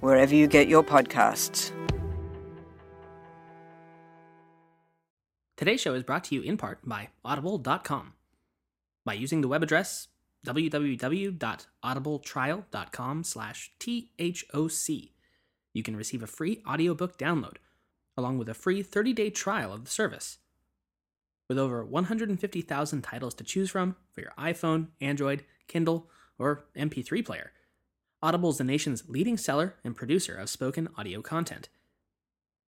wherever you get your podcasts. Today's show is brought to you in part by Audible.com. By using the web address www.audibletrial.com slash THOC, you can receive a free audiobook download, along with a free 30-day trial of the service. With over 150,000 titles to choose from for your iPhone, Android, Kindle, or MP3 player, Audible is the nation's leading seller and producer of spoken audio content.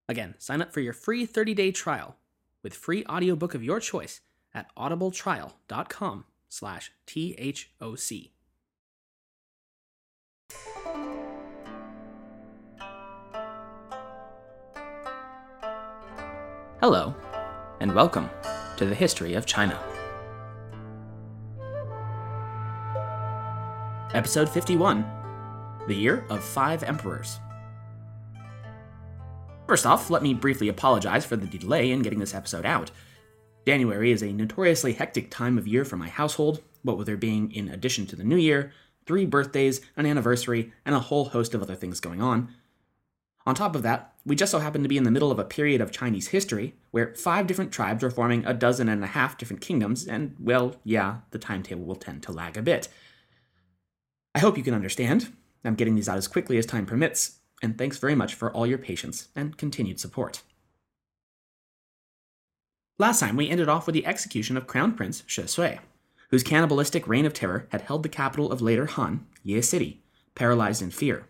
Again, sign up for your free 30-day trial with free audiobook of your choice at audibletrial.com slash THOC. Hello, and welcome to the History of China. Episode 51 The Year of Five Emperors. First off, let me briefly apologize for the delay in getting this episode out. January is a notoriously hectic time of year for my household, what with there being, in addition to the new year, three birthdays, an anniversary, and a whole host of other things going on. On top of that, we just so happen to be in the middle of a period of Chinese history where five different tribes are forming a dozen and a half different kingdoms, and, well, yeah, the timetable will tend to lag a bit. I hope you can understand. I'm getting these out as quickly as time permits, and thanks very much for all your patience and continued support. Last time, we ended off with the execution of Crown Prince Shi Sui, whose cannibalistic reign of terror had held the capital of later Han, Ye City, paralyzed in fear,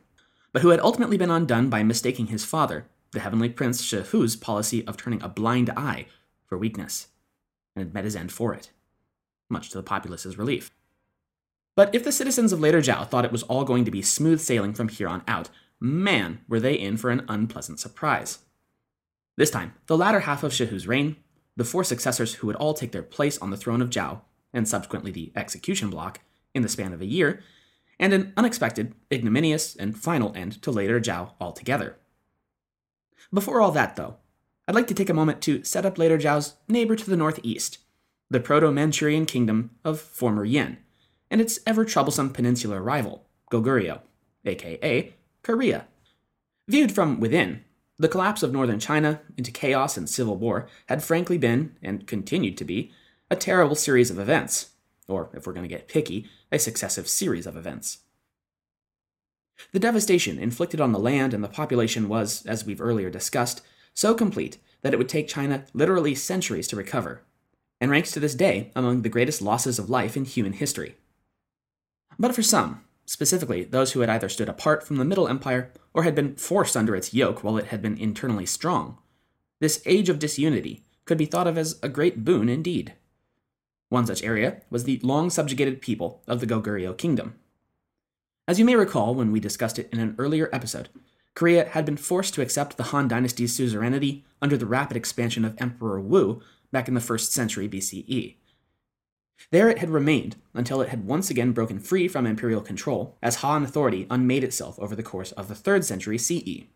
but who had ultimately been undone by mistaking his father, the heavenly prince Shi Hu's policy of turning a blind eye for weakness, and had met his end for it, much to the populace's relief. But if the citizens of later Zhao thought it was all going to be smooth sailing from here on out, man, were they in for an unpleasant surprise. This time, the latter half of Shi Hu's reign, the four successors who would all take their place on the throne of Zhao, and subsequently the execution block, in the span of a year, and an unexpected, ignominious, and final end to later Zhao altogether. Before all that, though, I'd like to take a moment to set up later Zhao's neighbor to the northeast, the Proto Manchurian kingdom of former Yan, and its ever troublesome peninsular rival, Goguryeo, aka Korea. Viewed from within, the collapse of northern China into chaos and civil war had frankly been, and continued to be, a terrible series of events, or if we're going to get picky, a successive series of events. The devastation inflicted on the land and the population was, as we've earlier discussed, so complete that it would take China literally centuries to recover, and ranks to this day among the greatest losses of life in human history. But for some, specifically those who had either stood apart from the Middle Empire or had been forced under its yoke while it had been internally strong, this age of disunity could be thought of as a great boon indeed. One such area was the long subjugated people of the Goguryeo kingdom. As you may recall when we discussed it in an earlier episode, Korea had been forced to accept the Han dynasty's suzerainty under the rapid expansion of Emperor Wu back in the 1st century BCE. There it had remained until it had once again broken free from imperial control as Han authority unmade itself over the course of the 3rd century CE.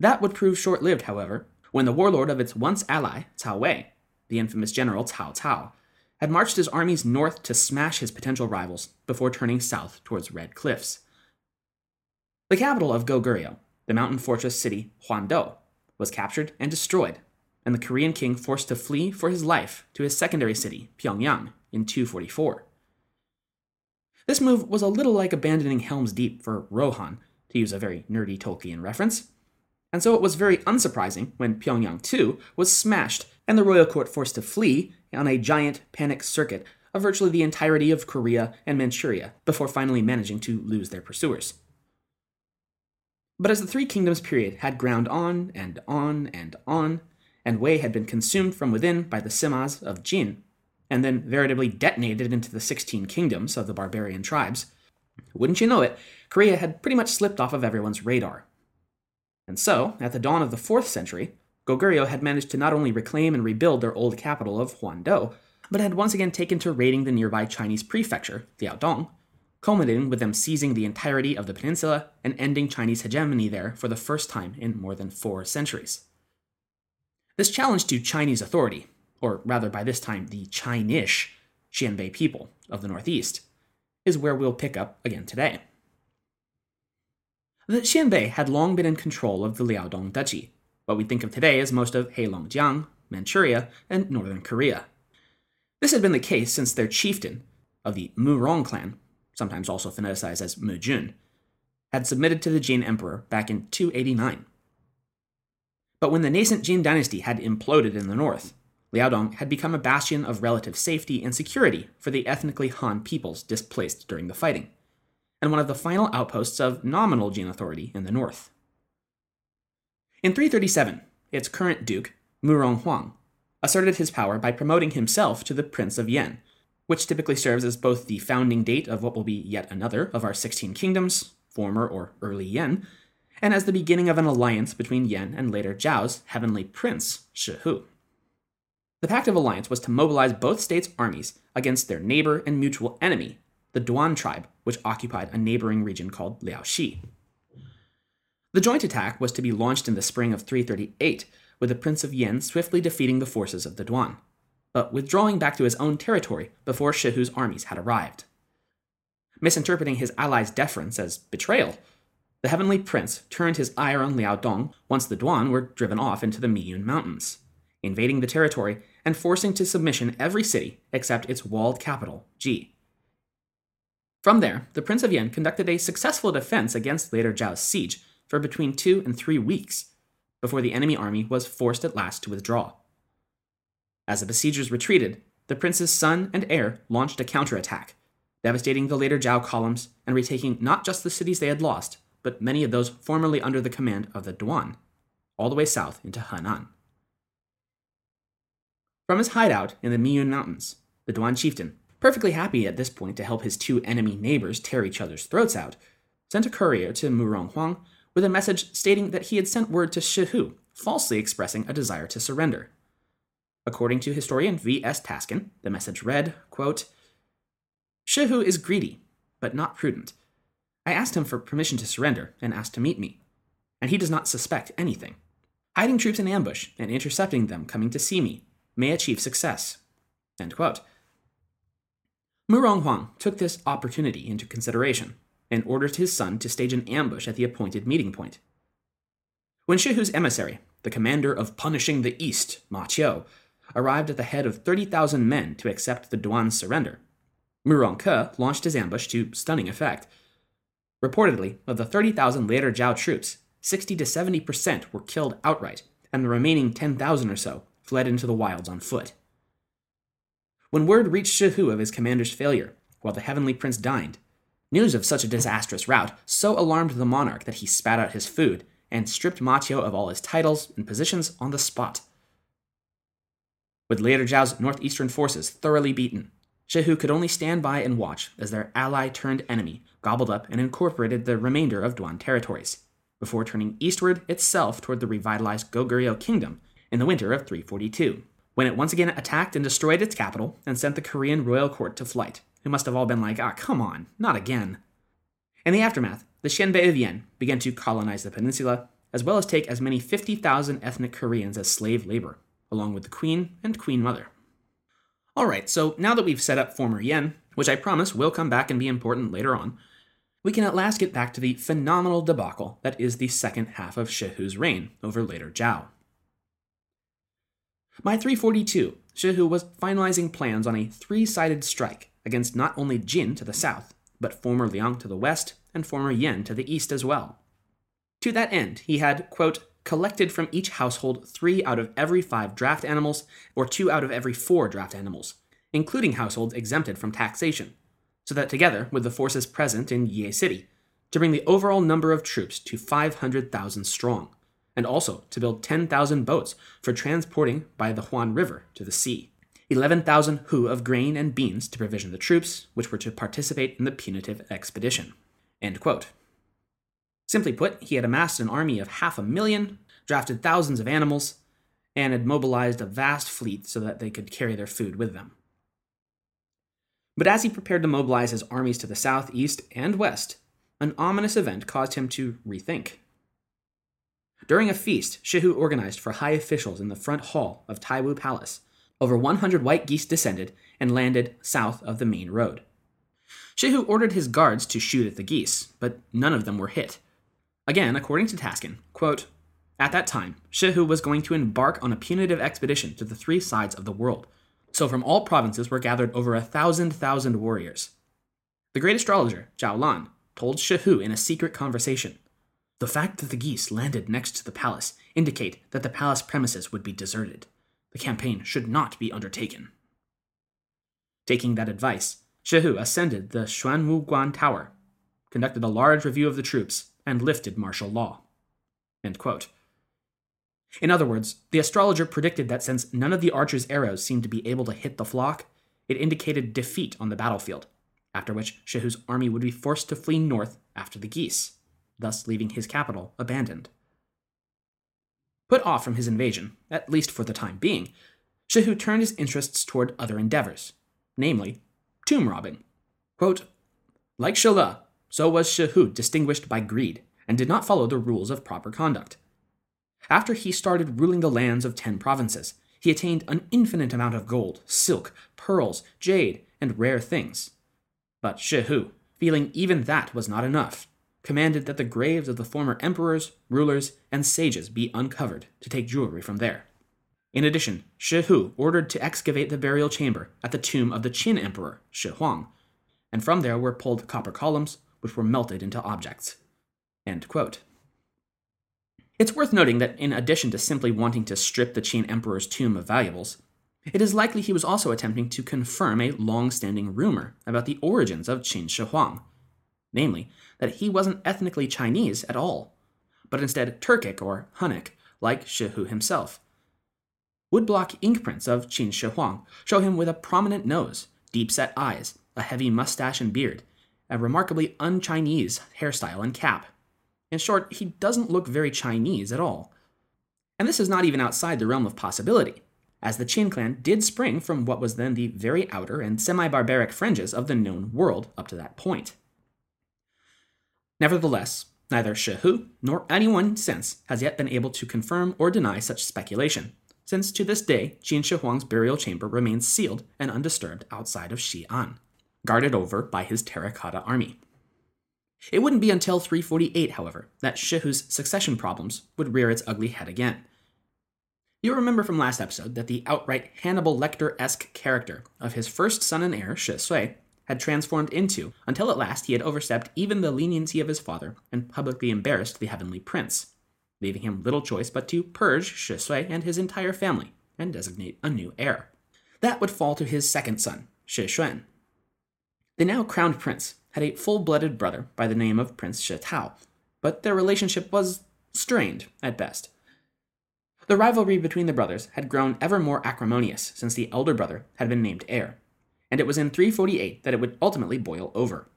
That would prove short lived, however, when the warlord of its once ally, Cao Wei, the infamous general Cao Cao, had marched his armies north to smash his potential rivals before turning south towards Red Cliffs. The capital of Goguryeo, the mountain fortress city Huangdou, was captured and destroyed, and the Korean king forced to flee for his life to his secondary city, Pyongyang, in 244. This move was a little like abandoning Helm's Deep for Rohan, to use a very nerdy Tolkien reference, and so it was very unsurprising when Pyongyang too was smashed and the royal court forced to flee on a giant panic circuit of virtually the entirety of Korea and Manchuria before finally managing to lose their pursuers. But as the Three Kingdoms period had ground on and on and on, and Wei had been consumed from within by the Simas of Jin, and then veritably detonated into the 16 kingdoms of the barbarian tribes, wouldn't you know it, Korea had pretty much slipped off of everyone's radar. And so, at the dawn of the 4th century, Goguryeo had managed to not only reclaim and rebuild their old capital of Huangdou, but had once again taken to raiding the nearby Chinese prefecture, Liaodong, culminating with them seizing the entirety of the peninsula and ending Chinese hegemony there for the first time in more than four centuries. This challenge to Chinese authority, or rather by this time the Chinese Xianbei people of the Northeast, is where we'll pick up again today. The Xianbei had long been in control of the Liaodong Duchy, what we think of today as most of Heilongjiang, Manchuria, and northern Korea. This had been the case since their chieftain of the Murong clan, sometimes also phoneticized as Mujun, had submitted to the Jin emperor back in 289. But when the nascent Jin dynasty had imploded in the north, Liaodong had become a bastion of relative safety and security for the ethnically Han peoples displaced during the fighting, and one of the final outposts of nominal Jin authority in the north. In 337, its current duke, Murong Huang, asserted his power by promoting himself to the Prince of Yan, which typically serves as both the founding date of what will be yet another of our 16 kingdoms, former or early Yan, and as the beginning of an alliance between Yan and later Zhao's heavenly prince, Shihu. The Pact of Alliance was to mobilize both states' armies against their neighbor and mutual enemy, the Duan tribe, which occupied a neighboring region called Liaoxi. The joint attack was to be launched in the spring of 338 with the Prince of Yan swiftly defeating the forces of the Duan, but withdrawing back to his own territory before Shihu's armies had arrived. Misinterpreting his allies' deference as betrayal, the heavenly prince turned his ire on Liaodong once the Duan were driven off into the Miyun Mountains, invading the territory and forcing to submission every city except its walled capital, Ji. From there, the Prince of Yan conducted a successful defense against later Zhao's siege for between two and three weeks, before the enemy army was forced at last to withdraw. As the besiegers retreated, the prince's son and heir launched a counterattack, devastating the later Zhao columns and retaking not just the cities they had lost, but many of those formerly under the command of the Duan, all the way south into Henan. From his hideout in the Miyun Mountains, the Duan chieftain, perfectly happy at this point to help his two enemy neighbors tear each other's throats out, sent a courier to Murong Huang with a message stating that he had sent word to Shihu, falsely expressing a desire to surrender. According to historian V.S. Taskin, the message read, quote, Shihu is greedy, but not prudent. I asked him for permission to surrender and asked to meet me, and he does not suspect anything. Hiding troops in ambush and intercepting them coming to see me may achieve success. End quote. Murong Huang took this opportunity into consideration and ordered his son to stage an ambush at the appointed meeting point. When Shihu's emissary, the commander of punishing the East, Ma Qiu, arrived at the head of 30,000 men to accept the Duan's surrender, Murong Ke launched his ambush to stunning effect. Reportedly, of the 30,000 later Zhao troops, 60 to 70% were killed outright, and the remaining 10,000 or so fled into the wilds on foot. When word reached Shihu of his commander's failure, while the heavenly prince dined, News of such a disastrous rout so alarmed the monarch that he spat out his food and stripped Ma Qiu of all his titles and positions on the spot. With later Zhao's northeastern forces thoroughly beaten, Shihu could only stand by and watch as their ally turned enemy gobbled up and incorporated the remainder of Duan territories, before turning eastward itself toward the revitalized Goguryeo kingdom in the winter of 342, when it once again attacked and destroyed its capital and sent the Korean royal court to flight who must have all been like, ah, come on, not again. In the aftermath, the Xianbei of Yan began to colonize the peninsula, as well as take as many 50,000 ethnic Koreans as slave labor, along with the queen and queen mother. Alright, so now that we've set up former Yan, which I promise will come back and be important later on, we can at last get back to the phenomenal debacle that is the second half of Shihu's reign over later Zhao. By 342, Shihu was finalizing plans on a three sided strike against not only Jin to the south, but former Liang to the west and former Yan to the east as well. To that end, he had, quote, collected from each household three out of every five draft animals, or two out of every four draft animals, including households exempted from taxation, so that together with the forces present in Ye City, to bring the overall number of troops to 500,000 strong, and also to build 10,000 boats for transporting by the Huan River to the sea. 11,000 hu of grain and beans to provision the troops, which were to participate in the punitive expedition. Simply put, he had amassed an army of half a million, drafted thousands of animals, and had mobilized a vast fleet so that they could carry their food with them. But as he prepared to mobilize his armies to the south, east, and west, an ominous event caused him to rethink. During a feast Shihu organized for high officials in the front hall of Taiwu Palace, over 100 white geese descended and landed south of the main road. Shihu ordered his guards to shoot at the geese, but none of them were hit. Again, according to Taskin, quote, at that time, Shihu was going to embark on a punitive expedition to the three sides of the world. So from all provinces were gathered over a thousand thousand warriors. The great astrologer, Zhao Lan, told Shihu in a secret conversation The fact that the geese landed next to the palace indicate that the palace premises would be deserted. The campaign should not be undertaken. Taking that advice, Shihu ascended the Xuanwu Guan Tower, conducted a large review of the troops, and lifted martial law. In other words, the astrologer predicted that since none of the archer's arrows seemed to be able to hit the flock, it indicated defeat on the battlefield, after which Shihu's army would be forced to flee north after the geese, thus leaving his capital abandoned. Put off from his invasion, at least for the time being, Shihu turned his interests toward other endeavors, namely, tomb robbing. Quote, like Shi Le, so was Shihu distinguished by greed and did not follow the rules of proper conduct. After he started ruling the lands of ten provinces, he attained an infinite amount of gold, silk, pearls, jade, and rare things. But Shihu, feeling even that was not enough, commanded that the graves of the former emperors, rulers, and sages be uncovered to take jewelry from there. In addition, Shi Hu ordered to excavate the burial chamber at the tomb of the Qin emperor, Shi Huang, and from there were pulled copper columns, which were melted into objects. It's worth noting that in addition to simply wanting to strip the Qin emperor's tomb of valuables, it is likely he was also attempting to confirm a long standing rumor about the origins of Qin Shi Huang, namely, that he wasn't ethnically Chinese at all, but instead Turkic or Hunnic, like Shihu himself. Woodblock ink prints of Qin Shi Huang show him with a prominent nose, deep set eyes, a heavy mustache and beard, a remarkably un Chinese hairstyle and cap. In short, he doesn't look very Chinese at all. And this is not even outside the realm of possibility, as the Qin clan did spring from what was then the very outer and semi barbaric fringes of the known world up to that point. Nevertheless, neither Shihu nor anyone since has yet been able to confirm or deny such speculation, since to this day Qin Shi Huang's burial chamber remains sealed and undisturbed outside of Xi'an, guarded over by his terracotta army. It wouldn't be until 348, however, that Shihu's succession problems would rear its ugly head again. You'll remember from last episode that the outright Hannibal Lecter esque character of his first son and heir, Shi Sui, had transformed into, until at last he had overstepped even the leniency of his father and publicly embarrassed the heavenly prince, leaving him little choice but to purge Shi Sui and his entire family and designate a new heir. That would fall to his second son, Shi Xuan. The now crowned prince had a full blooded brother by the name of Prince Shi Tao, but their relationship was strained at best. The rivalry between the brothers had grown ever more acrimonious since the elder brother had been named heir, and it was in 348 that it would ultimately boil over.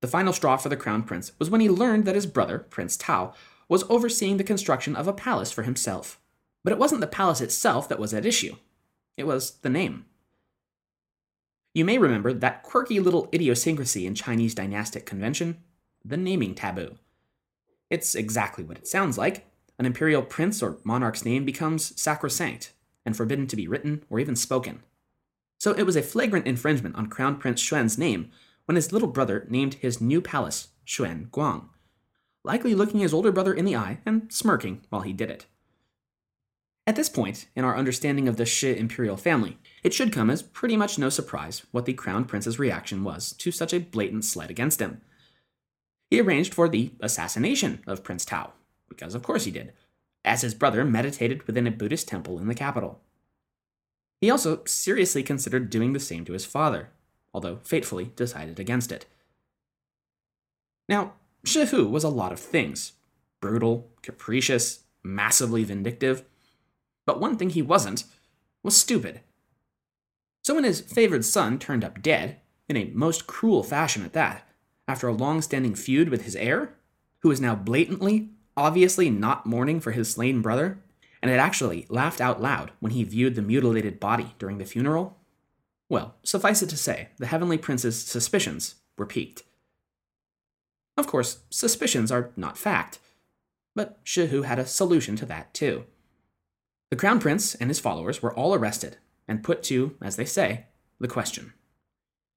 The final straw for the crown prince was when he learned that his brother, Prince Tao, was overseeing the construction of a palace for himself. But it wasn't the palace itself that was at issue, it was the name. You may remember that quirky little idiosyncrasy in Chinese dynastic convention the naming taboo. It's exactly what it sounds like. An imperial prince or monarch's name becomes sacrosanct and forbidden to be written or even spoken. So it was a flagrant infringement on Crown Prince Xuan's name when his little brother named his new palace Xuan Guang, likely looking his older brother in the eye and smirking while he did it. At this point, in our understanding of the Shi imperial family, it should come as pretty much no surprise what the crown prince's reaction was to such a blatant slight against him. He arranged for the assassination of Prince Tao, because of course he did, as his brother meditated within a Buddhist temple in the capital. He also seriously considered doing the same to his father, although fatefully decided against it. Now, Shihu was a lot of things brutal, capricious, massively vindictive. But one thing he wasn't was stupid. So when his favored son turned up dead, in a most cruel fashion at that, after a long standing feud with his heir, who was now blatantly, obviously not mourning for his slain brother, and had actually laughed out loud when he viewed the mutilated body during the funeral? Well, suffice it to say, the Heavenly Prince's suspicions were piqued. Of course, suspicions are not fact, but Shihu had a solution to that too. The Crown Prince and his followers were all arrested and put to, as they say, the question.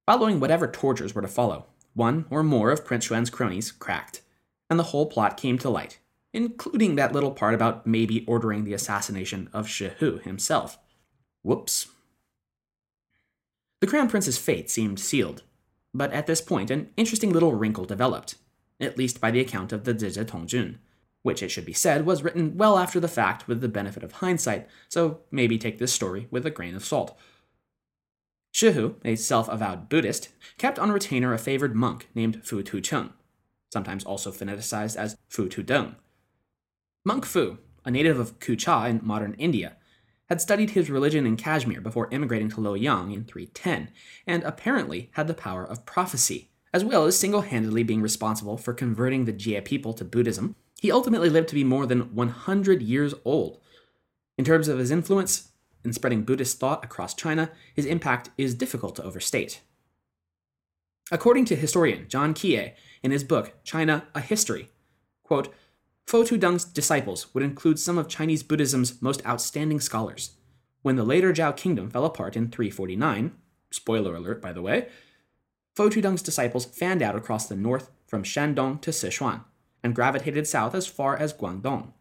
Following whatever tortures were to follow, one or more of Prince Xuan's cronies cracked, and the whole plot came to light, including that little part about maybe ordering the assassination of Shihu himself. Whoops. The Crown Prince's fate seemed sealed, but at this point an interesting little wrinkle developed, at least by the account of the Zizhi Tongjian, which it should be said was written well after the fact with the benefit of hindsight, so maybe take this story with a grain of salt. Shihu, a self avowed Buddhist, kept on retainer a favored monk named Fu Tu Cheng, sometimes also phoneticized as Fu Tu Deng. Monk Fu, a native of Kucha in modern India, had studied his religion in Kashmir before immigrating to Luoyang in 310, and apparently had the power of prophecy, as well as single handedly being responsible for converting the Jia people to Buddhism. He ultimately lived to be more than 100 years old. In terms of his influence in spreading Buddhist thought across China, his impact is difficult to overstate. According to historian John Keay in his book China a History, quote, Fo Tudeng's disciples would include some of Chinese Buddhism's most outstanding scholars. When the later Zhao kingdom fell apart in 349, spoiler alert by the way, Fo Tudeng's disciples fanned out across the north from Shandong to Sichuan and gravitated south as far as Guangdong.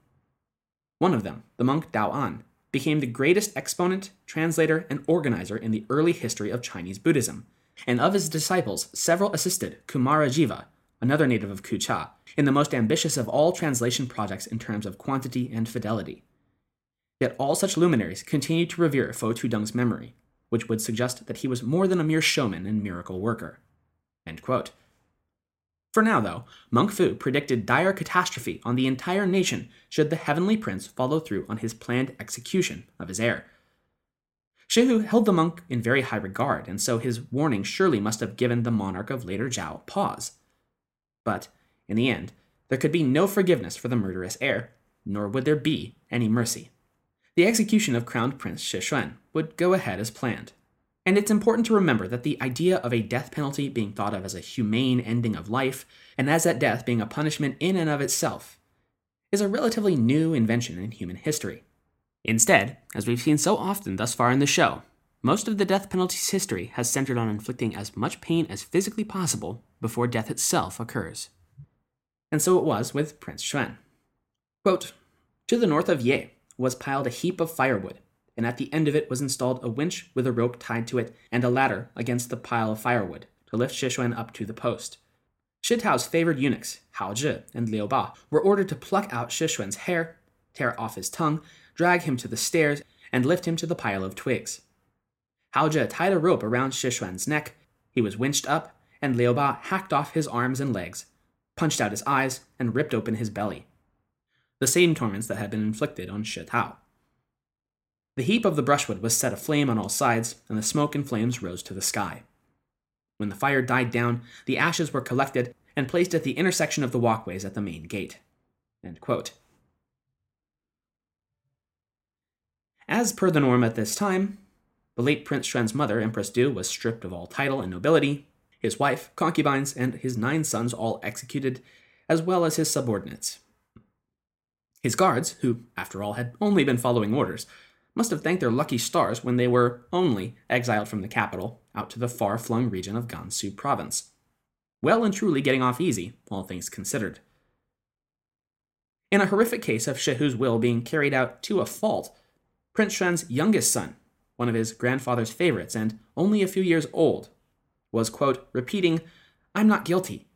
One of them, the monk Dao An, became the greatest exponent, translator, and organizer in the early history of Chinese Buddhism, and of his disciples, several assisted Kumarajiva, another native of Kucha, in the most ambitious of all translation projects in terms of quantity and fidelity. Yet all such luminaries continued to revere Fo Tudeng's memory, which would suggest that he was more than a mere showman and miracle worker. For now, though, Monk Fu predicted dire catastrophe on the entire nation should the Heavenly Prince follow through on his planned execution of his heir. Shihu held the monk in very high regard, and so his warning surely must have given the monarch of later Zhao pause. But, in the end, there could be no forgiveness for the murderous heir, nor would there be any mercy. The execution of Crown Prince Shixuan would go ahead as planned. And it's important to remember that the idea of a death penalty being thought of as a humane ending of life, and as that death being a punishment in and of itself, is a relatively new invention in human history. Instead, as we've seen so often thus far in the show, most of the death penalty's history has centered on inflicting as much pain as physically possible before death itself occurs. And so it was with Prince Xuan. Quote, to the north of Ye was piled a heap of firewood, and at the end of it was installed a winch with a rope tied to it and a ladder against the pile of firewood to lift Shixuan up to the post. Shi Tao's favored eunuchs, Hao Zhi and Liu Ba, were ordered to pluck out Shixuan's hair, tear off his tongue, drag him to the stairs, and lift him to the pile of twigs. Zhi tied a rope around Shixuan's neck, he was winched up, and Liu Ba hacked off his arms and legs, punched out his eyes, and ripped open his belly. The same torments that had been inflicted on Shi Tao. The heap of the brushwood was set aflame on all sides, and the smoke and flames rose to the sky. When the fire died down, the ashes were collected and placed at the intersection of the walkways at the main gate. As per the norm at this time, the late Prince Xuan's mother, Empress Du, was stripped of all title and nobility, his wife, concubines, and his nine sons all executed, as well as his subordinates. His guards, who, after all, had only been following orders, must have thanked their lucky stars when they were only exiled from the capital out to the far flung region of Gansu province. Well and truly getting off easy, all things considered. In a horrific case of Shihu's will being carried out to a fault, Prince Xuan's youngest son, one of his grandfather's favorites and only a few years old, was, quote, repeating, I'm not guilty,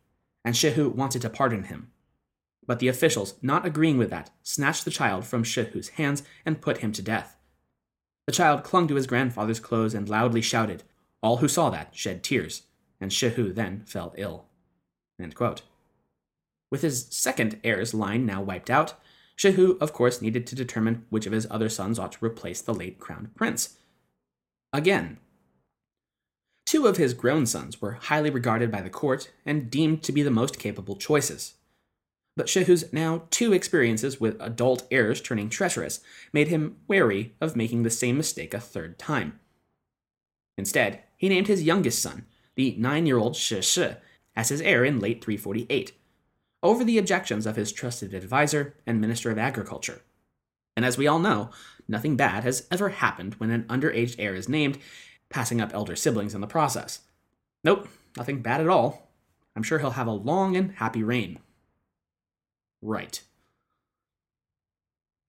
and Shihu wanted to pardon him. But the officials, not agreeing with that, snatched the child from Shihu's hands and put him to death. The child clung to his grandfather's clothes and loudly shouted. All who saw that shed tears, and Shihu then fell ill. With his second heir's line now wiped out, Shihu, of course, needed to determine which of his other sons ought to replace the late crowned prince. Again, two of his grown sons were highly regarded by the court and deemed to be the most capable choices. But Shihu's now two experiences with adult heirs turning treacherous made him wary of making the same mistake a third time. Instead, he named his youngest son, the nine year old Shi Shi, as his heir in late 348, over the objections of his trusted advisor and Minister of Agriculture. And as we all know, nothing bad has ever happened when an underage heir is named, passing up elder siblings in the process. Nope, nothing bad at all. I'm sure he'll have a long and happy reign. Right.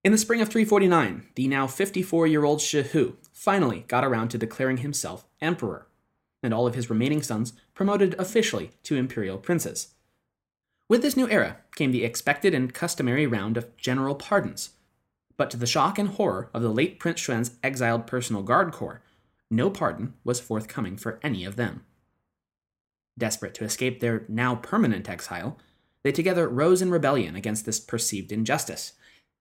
In the spring of 349, the now 54 year old Shihu finally got around to declaring himself emperor, and all of his remaining sons promoted officially to imperial princes. With this new era came the expected and customary round of general pardons. But to the shock and horror of the late Prince Xuan's exiled personal guard corps, no pardon was forthcoming for any of them. Desperate to escape their now permanent exile, they together rose in rebellion against this perceived injustice.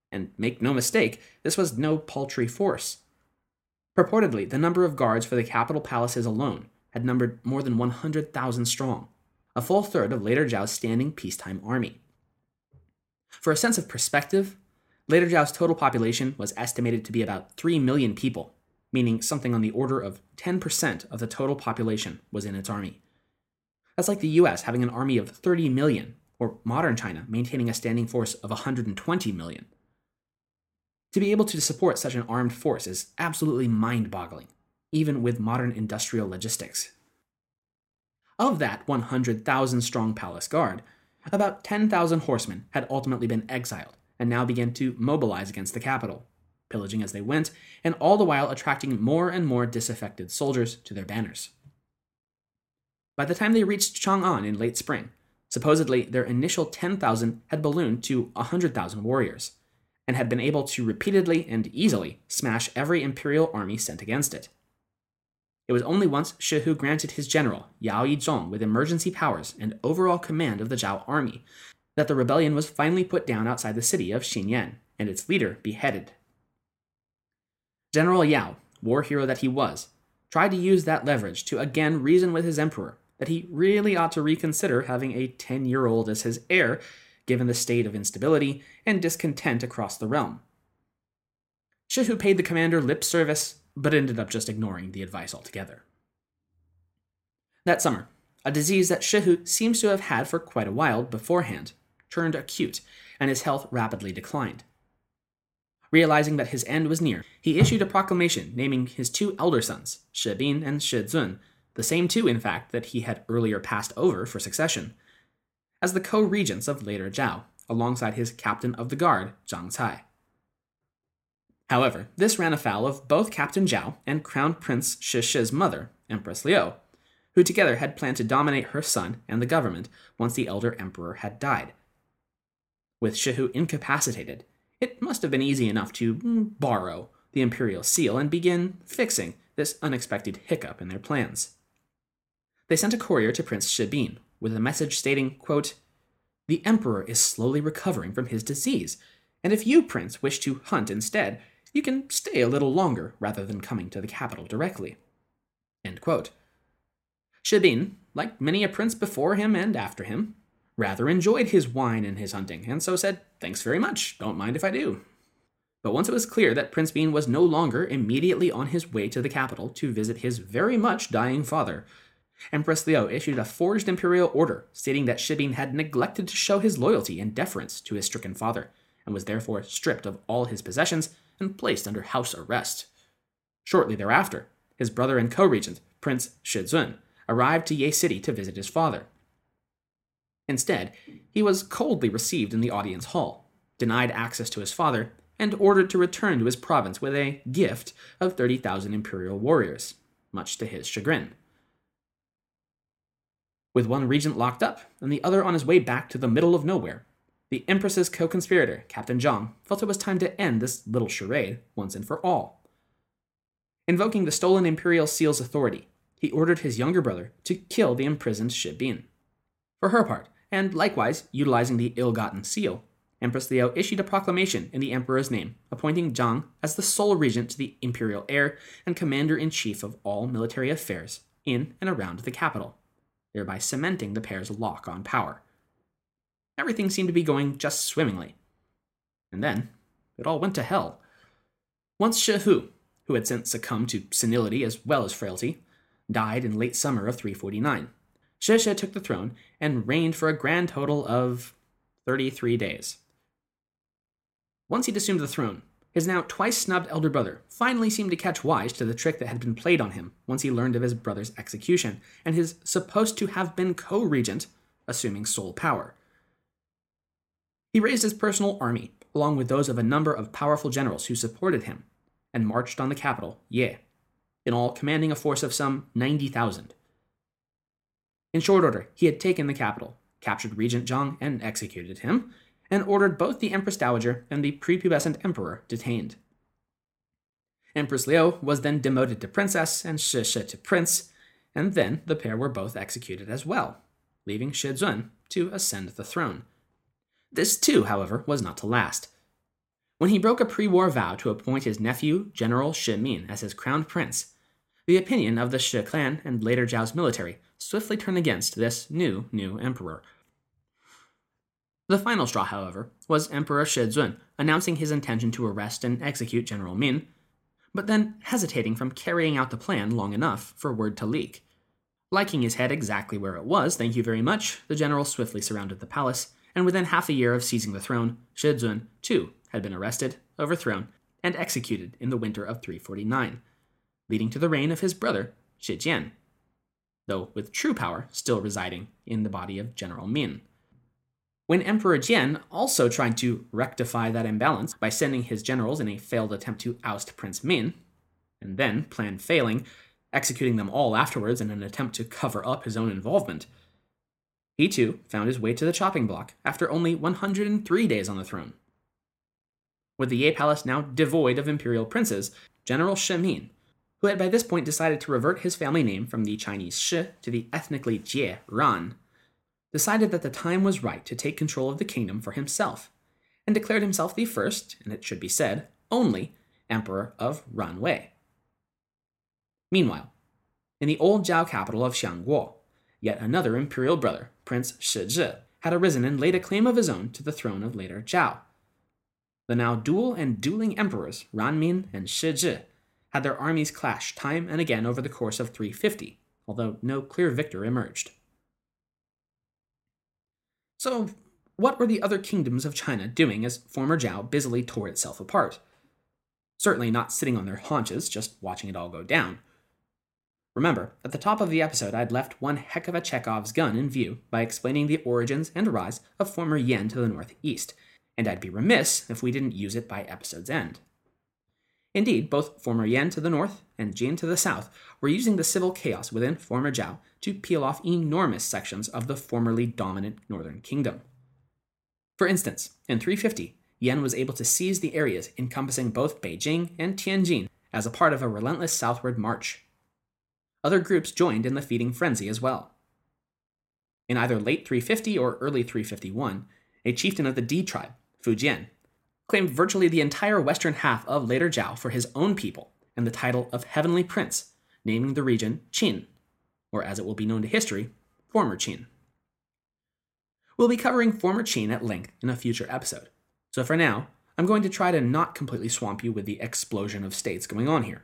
And make no mistake, this was no paltry force. Purportedly, the number of guards for the capital palaces alone had numbered more than 100,000 strong, a full third of later Zhao's standing peacetime army. For a sense of perspective, later Zhao's total population was estimated to be about 3 million people, meaning something on the order of 10% of the total population was in its army. That's like the US having an army of 30 million or modern China maintaining a standing force of 120 million. To be able to support such an armed force is absolutely mind boggling, even with modern industrial logistics. Of that 100,000 strong palace guard, about 10,000 horsemen had ultimately been exiled and now began to mobilize against the capital, pillaging as they went, and all the while attracting more and more disaffected soldiers to their banners. By the time they reached Chang'an in late spring, Supposedly, their initial 10,000 had ballooned to 100,000 warriors, and had been able to repeatedly and easily smash every imperial army sent against it. It was only once Shihu granted his general, Yao Yizhong, with emergency powers and overall command of the Zhao army, that the rebellion was finally put down outside the city of Xinyan, and its leader beheaded. General Yao, war hero that he was, tried to use that leverage to again reason with his emperor that he really ought to reconsider having a 10 year old as his heir, given the state of instability and discontent across the realm. Shihu paid the commander lip service, but ended up just ignoring the advice altogether. That summer, a disease that Shihu seems to have had for quite a while beforehand turned acute, and his health rapidly declined. Realizing that his end was near, he issued a proclamation naming his two elder sons, Shi Bin and Shi Zun, the same two, in fact, that he had earlier passed over for succession, as the co regents of later Zhao, alongside his captain of the guard, Zhang Cai. However, this ran afoul of both Captain Zhao and Crown Prince Shi mother, Empress Liu, who together had planned to dominate her son and the government once the elder emperor had died. With Shihu incapacitated, it must have been easy enough to borrow the imperial seal and begin fixing this unexpected hiccup in their plans they sent a courier to Prince Shibin with a message stating, quote, The Emperor is slowly recovering from his disease, and if you, Prince, wish to hunt instead, you can stay a little longer rather than coming to the capital directly. End quote. Like many a prince before him and after him, rather enjoyed his wine and his hunting, and so said, Thanks very much, don't mind if I do. But once it was clear that Prince Bin was no longer immediately on his way to the capital to visit his very much dying father, Empress Liu issued a forged imperial order stating that Shibin had neglected to show his loyalty and deference to his stricken father, and was therefore stripped of all his possessions and placed under house arrest. Shortly thereafter, his brother and co regent, Prince Shizun, arrived to Ye City to visit his father. Instead, he was coldly received in the audience hall, denied access to his father, and ordered to return to his province with a gift of 30,000 imperial warriors, much to his chagrin. With one regent locked up and the other on his way back to the middle of nowhere, the Empress's co conspirator, Captain Zhang, felt it was time to end this little charade once and for all. Invoking the stolen imperial seal's authority, he ordered his younger brother to kill the imprisoned Shi Bin. For her part, and likewise utilizing the ill gotten seal, Empress Liu issued a proclamation in the emperor's name, appointing Zhang as the sole regent to the imperial heir and commander in chief of all military affairs in and around the capital thereby cementing the pair's lock on power. everything seemed to be going just swimmingly. And then, it all went to hell. Once Shi Hu, who had since succumbed to senility as well as frailty, died in late summer of 349. Shi took the throne and reigned for a grand total of 33 days. Once he'd assumed the throne, his now twice snubbed elder brother finally seemed to catch wise to the trick that had been played on him once he learned of his brother's execution and his supposed to have been co regent assuming sole power. He raised his personal army, along with those of a number of powerful generals who supported him, and marched on the capital, Ye, in all commanding a force of some 90,000. In short order, he had taken the capital, captured Regent Zhang and executed him, and ordered both the Empress Dowager and the prepubescent emperor detained. Empress Liu was then demoted to princess and Shi Shi to prince, and then the pair were both executed as well, leaving Shi Zun to ascend the throne. This too, however, was not to last. When he broke a pre war vow to appoint his nephew, General Shi Min, as his crowned prince, the opinion of the Shi clan and later Zhao's military swiftly turned against this new, new emperor. The final straw, however, was Emperor Shizun announcing his intention to arrest and execute General Min, but then hesitating from carrying out the plan long enough for word to leak. Liking his head exactly where it was, thank you very much, the general swiftly surrounded the palace, and within half a year of seizing the throne, Shizun, too, had been arrested, overthrown, and executed in the winter of 349, leading to the reign of his brother, Shi Jian, though with true power still residing in the body of General Min. When Emperor Jian also tried to rectify that imbalance by sending his generals in a failed attempt to oust Prince Min, and then, plan failing, executing them all afterwards in an attempt to cover up his own involvement, he too found his way to the chopping block after only 103 days on the throne. With the Ye Palace now devoid of imperial princes, General Shi Min, who had by this point decided to revert his family name from the Chinese Shi to the ethnically Jie Ran, decided that the time was right to take control of the kingdom for himself, and declared himself the first, and it should be said, only, emperor of Ran Wei. Meanwhile, in the old Zhao capital of Xiangguo, yet another imperial brother, Prince Shi Shizhi, had arisen and laid a claim of his own to the throne of later Zhao. The now dual and dueling emperors, Ranmin and Shi Shizhi, had their armies clash time and again over the course of 350, although no clear victor emerged. So, what were the other kingdoms of China doing as former Zhao busily tore itself apart? Certainly not sitting on their haunches, just watching it all go down. Remember, at the top of the episode, I'd left one heck of a Chekhov's gun in view by explaining the origins and rise of former Yan to the northeast, and I'd be remiss if we didn't use it by episode's end. Indeed, both former Yan to the north and Jin to the south were using the civil chaos within former Zhao to peel off enormous sections of the formerly dominant northern kingdom. For instance, in 350, Yan was able to seize the areas encompassing both Beijing and Tianjin as a part of a relentless southward march. Other groups joined in the feeding frenzy as well. In either late 350 or early 351, a chieftain of the Di tribe, Fu Jian, claimed virtually the entire western half of later Zhao for his own people and the title of Heavenly Prince, naming the region Qin, or as it will be known to history, former Qin. We'll be covering former Qin at length in a future episode, so for now, I'm going to try to not completely swamp you with the explosion of states going on here.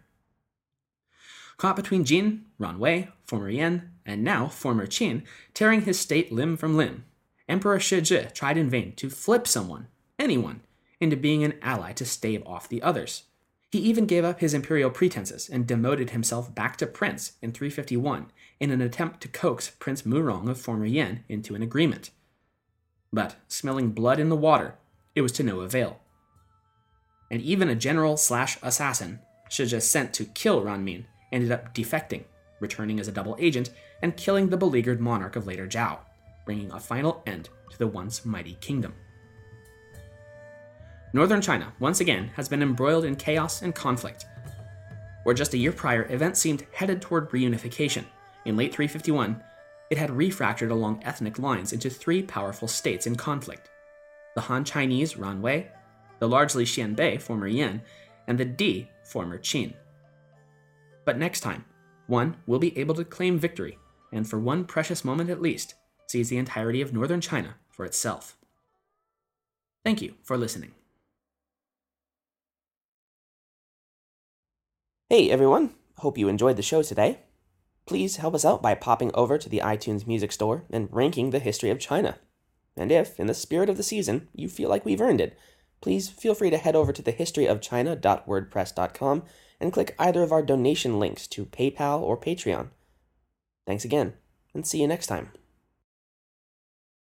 Caught between Jin, Ranwei, former Yan, and now former Qin, tearing his state limb from limb, Emperor Shi Shizhi tried in vain to flip someone, anyone, into being an ally to stave off the others. He even gave up his imperial pretenses and demoted himself back to prince in 351 in an attempt to coax Prince Murong of former Yan into an agreement. But, smelling blood in the water, it was to no avail. And even a general slash assassin, Shizhi sent to kill Ranmin, ended up defecting, returning as a double agent, and killing the beleaguered monarch of later Zhao, bringing a final end to the once mighty kingdom. Northern China, once again, has been embroiled in chaos and conflict. Where just a year prior, events seemed headed toward reunification, in late 351, it had refractured along ethnic lines into three powerful states in conflict the Han Chinese Ran Wei, the largely Xianbei, former Yan, and the Di, former Qin. But next time, one will be able to claim victory, and for one precious moment at least, seize the entirety of northern China for itself. Thank you for listening. Hey everyone, hope you enjoyed the show today. Please help us out by popping over to the iTunes Music Store and ranking the history of China. And if, in the spirit of the season, you feel like we've earned it, please feel free to head over to thehistoryofchina.wordpress.com and click either of our donation links to PayPal or Patreon. Thanks again, and see you next time.